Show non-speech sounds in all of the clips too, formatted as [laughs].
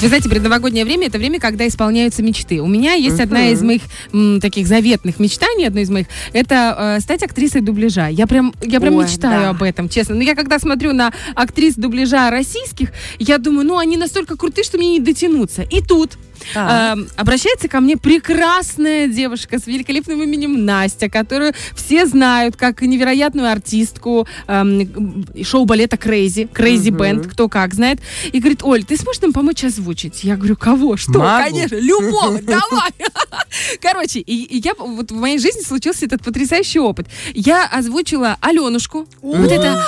Вот вы знаете, предновогоднее время это время, когда исполняются мечты. У меня есть одна из моих м, таких заветных мечтаний, одно из моих, это э, стать актрисой дубляжа. Я прям, я прям Ой, мечтаю да. об этом, честно. Но я когда смотрю на актрис дубляжа российских, я думаю, ну они настолько крутые, что мне не дотянуться. И тут Эм, обращается ко мне прекрасная девушка с великолепным именем Настя, которую все знают как невероятную артистку эм, шоу-балета Crazy, Crazy Band, кто как знает. И говорит, Оль, ты сможешь нам помочь озвучить? Я говорю, кого? Что? Могу. Конечно, любого, [laughs] давай. [laughs] Короче, и, и я вот в моей жизни случился этот потрясающий опыт. Я озвучила Аленушку. Вот это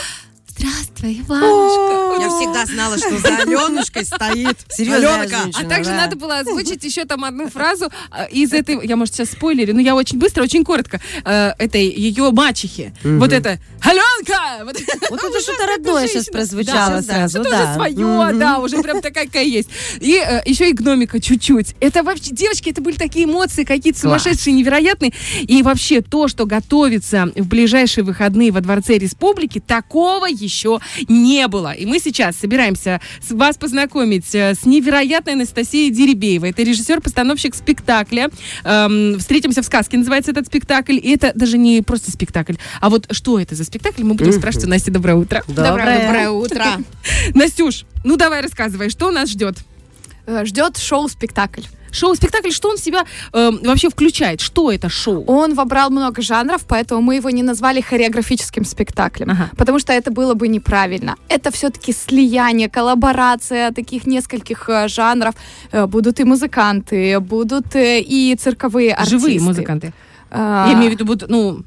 Здравствуй, Иванушка. Я всегда знала, что за Аленушкой стоит. Женщина, А также да. надо было озвучить еще там одну фразу а, из этой, я, может, сейчас спойлерю, но я очень быстро, очень коротко, э, этой ее мачехи. Вот это «Аленка!» Вот, [laughs] Вот это что-то родное сейчас прозвучало Да, сразу, Что-то да. уже свое, да, [laughs] уже прям такая, какая есть. И э, еще и гномика чуть-чуть. Это вообще, девочки, это были такие эмоции какие-то Класс. сумасшедшие, невероятные. И вообще то, что готовится в ближайшие выходные во Дворце Республики, такого еще не было. И мы сейчас собираемся вас познакомить э, с невероятной Анастасией Деребеевой. Это режиссер-постановщик спектакля. Эм, «Встретимся в сказке» называется этот спектакль. И это даже не просто спектакль. А вот что это за спектакль, мы будем спрашивать у Насти. Доброе утро. Доброе. Доброе утро. [laughs] Настюш, ну давай рассказывай, что нас ждет? Э, Ждет шоу-спектакль. Шоу-спектакль, что он в себя э, вообще включает? Что это шоу? Он вобрал много жанров, поэтому мы его не назвали хореографическим спектаклем, Ага. потому что это было бы неправильно. Это все-таки слияние, коллаборация таких нескольких э, жанров. Э, Будут и музыканты, будут э, и цирковые артисты. Живые музыканты. А, Я имею в виду, будут, ну,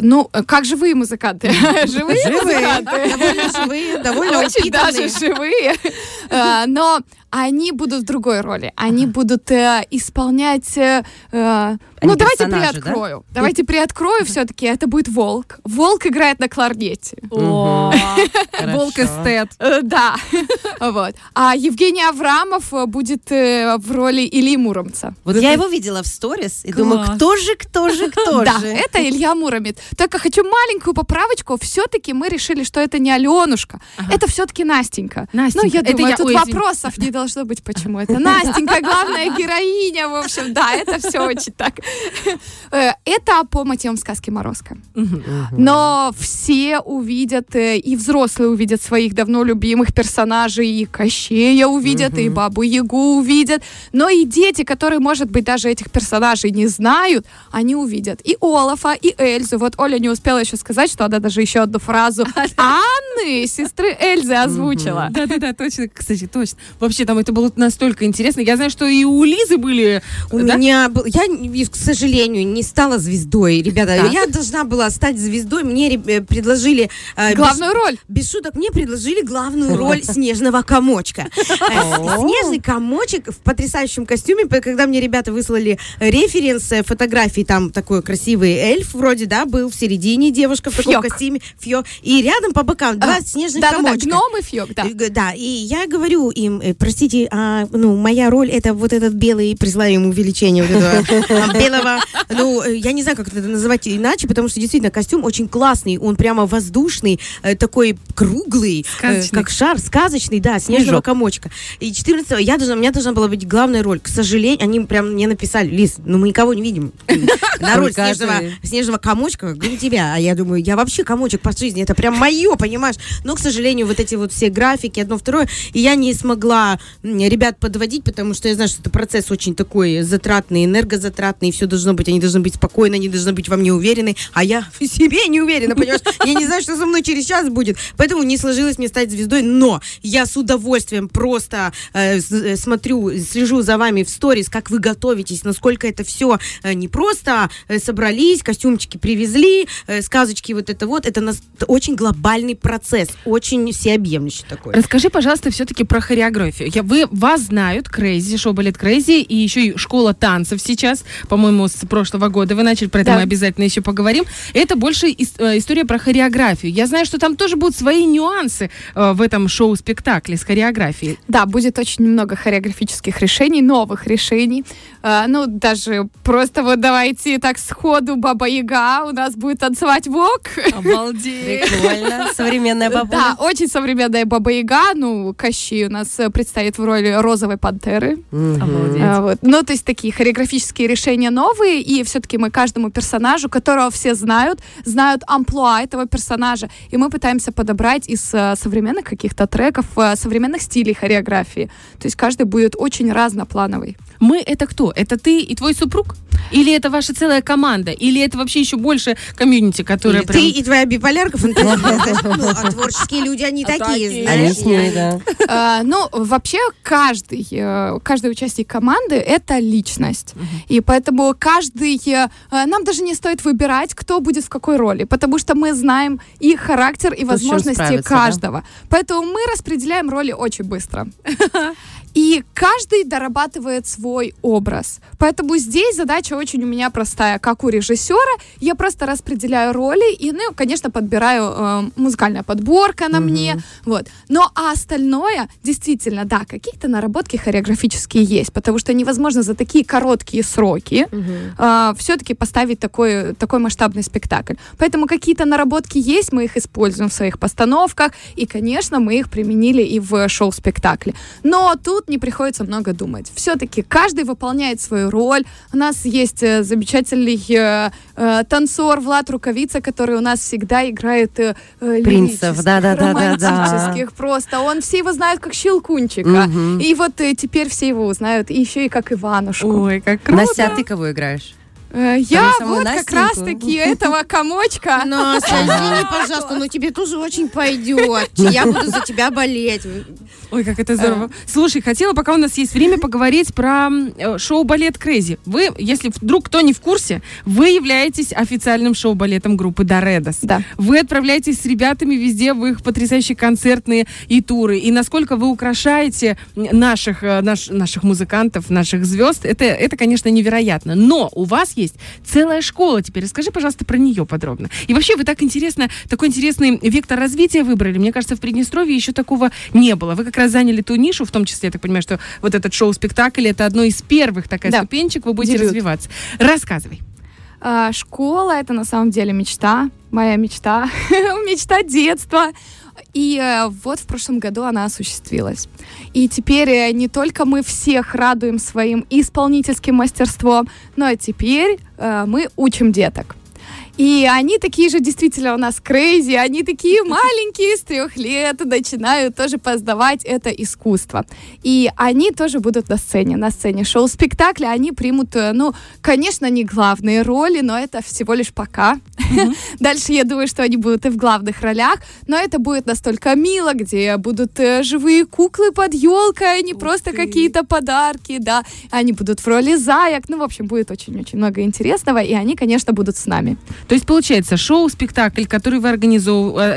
Ну, э, как живые музыканты? [laughs] Живые Живые, музыканты. довольно живые, довольно Очень даже живые. Э, Но они будут в другой роли. Они будут э, исполнять... Ну, давайте персонажи, да? приоткрою. Давайте приоткрою все-таки. Это будет Волк. Волк играет на кларнете. волк эстет. Э, Да. [laughs] Вот. А Евгений Аврамов э, будет э, в роли Ильи Муромца. Вот я его видела в сторис и думаю, кто же, кто же, [laughs] кто Да, же. это Илья Муромец. Только хочу маленькую поправочку. Все-таки мы решили, что это не Аленушка. Это все-таки Настенька. Настенька. Ну, я Это думаю, тут вопросов не должно быть, почему это Настенька, главная [laughs] героиня. В общем, да, это все очень так. Э, Это по мотивам сказки Морозко. Но все увидят, э, и взрослые увидят своих давно любимых персонажей, и Кощея увидят, и Бабу Ягу увидят. Но и дети, которые, может быть, даже этих персонажей не знают, они увидят и Олафа, и Эльзу. Вот Оля не успела еще сказать, что она даже еще одну фразу [laughs] Анны, сестры Эльзы, озвучила. Да-да-да, точно, кстати, точно. Вообще, там это было настолько интересно. Я знаю, что и у Лизы были... У меня был, я, не- к сожалению, не стала звездой, ребята. Так. Я должна была стать звездой. Мне э, предложили э, Главную роль. без, без шуток, мне предложили главную [laughs] роль снежного комочка. Э, Снежный комочек в потрясающем костюме. Когда мне ребята выслали референс э, фотографии, там такой красивый эльф вроде, да, был в середине девушка в таком костюме, фьё, и рядом по бокам два снежных комочка. гном и фьёк, да. Да, и я говорю им, простите, а, ну, моя роль это вот этот белый, присылаю ему увеличение вот этого [laughs] а, белого, ну, э, я не знаю, как это называть иначе, потому что действительно костюм очень классный, он прямо воздушный, э, такой круглый, э, Сказочный. как шар, сказочный, да, снежного Снежок. комочка. И 14 я должна, у меня должна была быть главная роль. К сожалению, они прям мне написали, Лиз, ну мы никого не видим [laughs] на роль снежного, снежного комочка, говорю тебя. А я думаю, я вообще комочек по жизни, это прям мое, понимаешь? Но, к сожалению, вот эти вот все графики, одно, второе, и я не смогла ребят подводить, потому что я знаю, что это процесс очень такой затратный, энергозатратный, все должно быть, они должны быть спокойны, они должны быть во мне уверены, а я [laughs] в себе не уверена, понимаешь? Я не знаю, что со мной через час будет, поэтому не сложилось мне стать звездой, но я с удовольствием просто э, э, смотрю, слежу за вами в сторис, как вы готовитесь, насколько это все не просто э, собрались, костюмчики привезли, э, сказочки вот это вот, это нас- очень глобальный процесс, очень всеобъемлющий такой. Расскажи, пожалуйста, все-таки про хореографию. Я, вы, вас знают, Crazy, шоу балет Crazy, и еще и школа танцев сейчас, по-моему, по-моему, с прошлого года. Вы начали, про это Да. мы обязательно еще поговорим. Это больше ис- э, история про хореографию. Я знаю, что там тоже будут свои нюансы э, в этом шоу-спектакле с хореографией. Да, будет очень много хореографических решений, новых решений. А, ну, даже просто вот давайте так сходу Баба Яга у нас будет танцевать vogue. Обалдеть. Прикольно. Современная Да, бабуля. очень современная Баба Яга. Ну, Кощей у нас э, предстоит в роли розовой пантеры. Обалдеть. Вот. Ну, то есть такие хореографические решения новые, и все-таки мы каждому персонажу, которого все знают, знают амплуа этого персонажа, и мы пытаемся подобрать из э, современных каких-то треков, э, современных стилей хореографии. То есть каждый будет очень разноплановый. Мы это кто? Это ты и твой супруг? Или это ваша целая команда? Или это вообще еще больше комьюнити, которая Или прям... Ты и твоя биполярка фантазия. знаешь, ну, а творческие люди, они такие, Они знаешь. Э, Ну, вообще каждый, каждый участник команды — это личность. И поэтому каждый... э, э, Нам даже не стоит выбирать, кто будет в какой роли, потому что мы знаем и характер, и возможности справится, да? каждого. Поэтому мы распределяем роли очень быстро. [laughs] И каждый дорабатывает свой образ. Поэтому здесь задача очень у меня простая, как у режиссера. Я просто распределяю роли и, ну, конечно, подбираю э, музыкальная подборка на мне. Вот. Но а остальное, действительно, да, какие-то наработки хореографические есть, потому что невозможно за такие короткие сроки все-таки поставить такой, такой масштабный спектакль. Поэтому какие-то наработки есть, мы их используем в своих постановках, и, конечно, мы их применили и в шоу-спектакле. Но тут не приходится много думать. Все-таки каждый выполняет свою роль. У нас есть э, замечательный э, э, танцор Влад Рукавица, который у нас всегда играет э, э, Принцев, лирических, да-да-да-да-да. романтических просто. Он все его знают как Щелкунчика. Мгм. И вот э, теперь все его узнают, и еще и как Иванушку. Ой, как круто. Настя, а ты кого играешь? Э, Я вот как раз-таки этого комочка. [laughs] Настя, извини, пожалуйста, но тебе тоже очень пойдет. Я буду за тебя болеть. Ой, как это здорово. Слушай, хотела, пока у нас есть время, поговорить про э, шоу-балет Крейзи. Вы, если вдруг кто не в курсе, вы являетесь официальным шоу-балетом группы Доредос. Да. Вы отправляетесь с ребятами везде в их потрясающие концертные и туры. И насколько вы украшаете наших, э, наш- наших музыкантов, наших звезд, это, это, конечно, невероятно. Но у вас есть целая школа теперь. Расскажи, пожалуйста, про нее подробно. И вообще, вы так интересно, такой интересный вектор развития выбрали. Мне кажется, в Приднестровье еще такого не было. Вы как раз заняли ту нишу, в том числе, я так понимаю, что вот этот шоу-спектакль, это одно из первых такая Да. ступенчик, вы будете Дебют. развиваться. Рассказывай. А, Школа это на самом деле мечта, моя мечта, [laughs] мечта детства. И э, вот в прошлом году она осуществилась. И теперь э, не только мы всех радуем своим исполнительским мастерством, но и теперь э, мы учим деток. И они такие же действительно у нас крейзи, они такие [laughs] маленькие, с трех лет начинают тоже познавать это искусство. И они тоже будут на сцене, на сцене шоу-спектакля, они примут, ну, конечно, не главные роли, но это всего лишь пока. [laughs] Дальше я думаю, что они будут и в главных ролях, но это будет настолько мило, где будут э, живые куклы под елкой, а не просто какие-то подарки, да, они будут в роли заек, ну, в общем, будет очень-очень много интересного, и они, конечно, будут с нами. То есть, получается, шоу-спектакль, который вы э,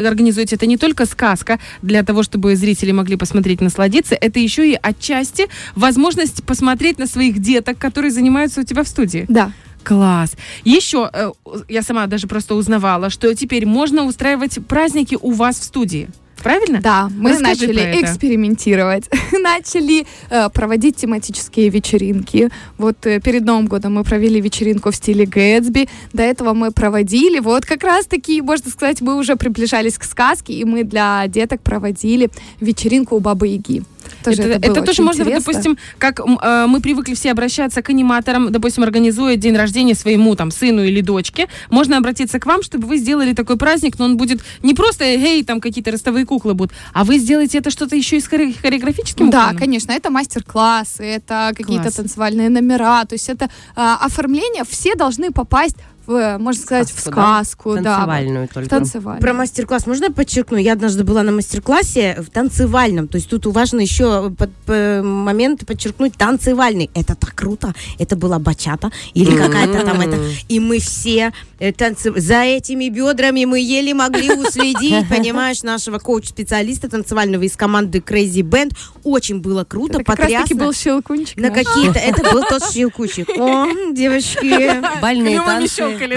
организуете, это не только сказка для того, чтобы зрители могли посмотреть, насладиться, это еще и отчасти возможность посмотреть на своих деток, которые занимаются у тебя в студии. Да. Класс. Еще, э, я сама даже просто узнавала, что теперь можно устраивать праздники у вас в студии. Правильно? Да, мы Расскажи начали экспериментировать, [laughs] начали э, проводить тематические вечеринки. Вот э, перед Новым годом мы провели вечеринку в стиле Гэтсби. До этого мы проводили, вот как раз таки, можно сказать, мы уже приближались к сказке, и мы для деток проводили вечеринку у Бабы Яги. Тоже это, это, это тоже можно, интересно. допустим, как э, мы привыкли все обращаться к аниматорам, допустим, организуя день рождения своему там сыну или дочке, можно обратиться к вам, чтобы вы сделали такой праздник, но он будет не просто, эй, там какие-то ростовые куклы будут, а вы сделаете это что-то еще и с хоре- хореографическим Да, уклоном? конечно, это мастер-классы, это какие-то Класс. танцевальные номера, то есть это а, оформление, все должны попасть в, можно сказать, в Сказку, да? сказку, да. Танцевальную В только. танцевальную. Про мастер-класс можно я подчеркну? Я однажды была на мастер-классе в танцевальном. То есть тут важно еще под- п- момент подчеркнуть танцевальный. Это так круто. Это была бачата или какая-то там это. И мы все э, танцы... за этими бедрами мы еле могли уследить, [laughs] понимаешь, нашего коуч-специалиста танцевального из команды Crazy Band. Очень было круто, Это как потрясно. был щелкунчик. На какие-то... Это был тот щелкучик. О, девочки. Бальные танцы. Щелкали,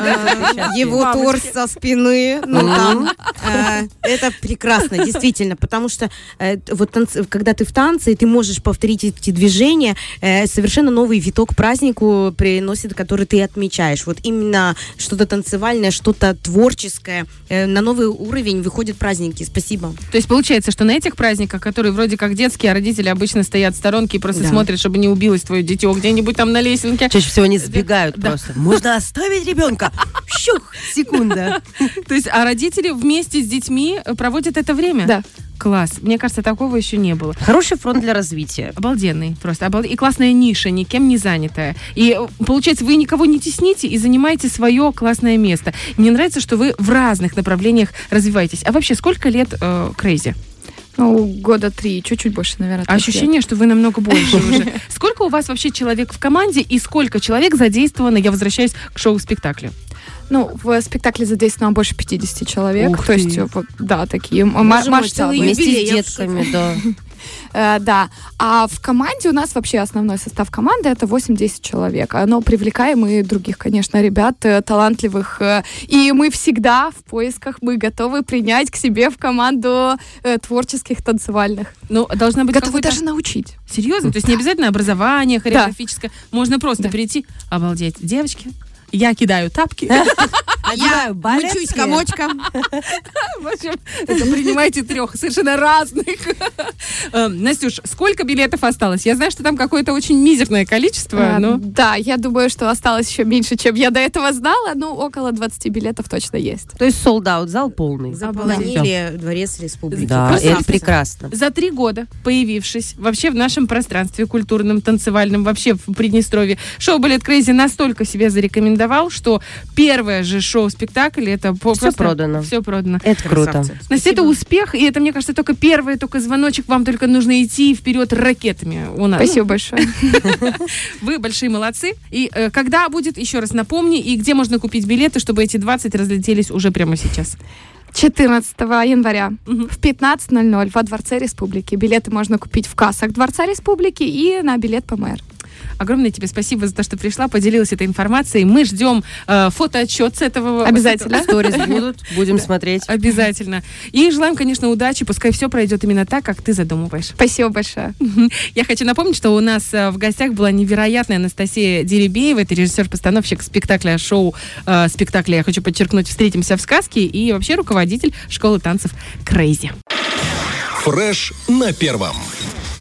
А, Его Мамочки. торс со спины, ну там, э, это прекрасно, действительно, потому что э, вот когда ты в танце, и ты можешь повторить эти движения, э, совершенно новый виток празднику приносит, который ты отмечаешь. Вот именно что-то танцевальное, что-то творческое, э, на новый уровень выходят праздники. Спасибо. То есть получается, что на этих праздниках, которые вроде как детские, а родители обычно стоят в сторонке и просто Да. смотрят, чтобы не убилось твое дитё где-нибудь там на лесенке. Чаще всего они сбегают Да. просто. Можно оставить ребенка? Щух, секунда. [laughs] То есть, а родители вместе с детьми э, проводят это время? Да. Класс. Мне кажется, такого еще не было. Хороший фронт для развития. Обалденный просто. обал- И классная ниша, никем не занятая. И э, получается, вы никого не тесните и занимаете свое классное место. Мне нравится, что вы в разных направлениях развиваетесь. А вообще, сколько лет э, Крейзи? Ну, года три, чуть-чуть больше, наверное. Ощущение, что вы намного больше [laughs] уже. Сколько у вас вообще человек в команде и сколько человек задействовано, я возвращаюсь к шоу-спектаклю? Ну, в спектакле задействовано больше 50 человек. Ух то ты. есть, вот, да, такие м- Боже мой, масштабы. целый Вместе юбилей, с я в детками, да. [laughs] Э, да. А в команде у нас вообще основной состав команды это 8-10 человек. Но привлекаем и других, конечно, ребят э, талантливых. э, И мы всегда в поисках, мы готовы принять к себе в команду творческих танцевальных. Ну, должна быть Готовы даже научить. Серьезно? То есть не обязательно образование хореографическое. Можно просто Да. прийти, обалдеть. Девочки, я кидаю тапки. [laughs] Одеваю Мучусь балетки. комочком. [laughs] В общем, принимайте трех совершенно разных. [laughs] Э, Настюш, сколько билетов осталось? Я знаю, что там какое-то очень мизерное количество, А, но... Да, я думаю, что осталось еще меньше, чем я до этого знала. Ну, около 20 билетов точно есть. То есть солдат, зал полный. Заполонили дворец республики. Да, это прекрасно. За три года, появившись вообще в нашем пространстве культурном, танцевальном, вообще в Приднестровье, шоу «Балет Крейзи» настолько себя зарекомендовал, что первое же шоу-спектакль, это по- Всё просто- продано. Все продано. Это круто. Настя, это успех, и это, мне кажется, только первый, только звоночек, вам только нужно идти вперед ракетами. У нас. Спасибо большое. [laughs] Вы большие молодцы. И э, когда будет, еще раз напомни, и где можно купить билеты, чтобы эти 20 разлетелись уже прямо сейчас? 14 января Мгм. в 15.00 во Дворце Республики. Билеты можно купить в кассах Дворца Республики и на билет ПМР. Огромное тебе спасибо за то, что пришла, поделилась этой информацией. Мы ждем э, фотоотчет с этого. Обязательно. [laughs] Сторис [laughs] будут, будем смотреть. Обязательно. И желаем, конечно, удачи. Пускай все пройдет именно так, как ты задумываешь. Спасибо большое. Я хочу напомнить, что у нас э, в гостях была невероятная Анастасия Деребеева. Это режиссер-постановщик спектакля шоу э, спектакля, я хочу подчеркнуть, «Встретимся в сказке» и вообще руководитель школы танцев «Крейзи». Фреш на первом.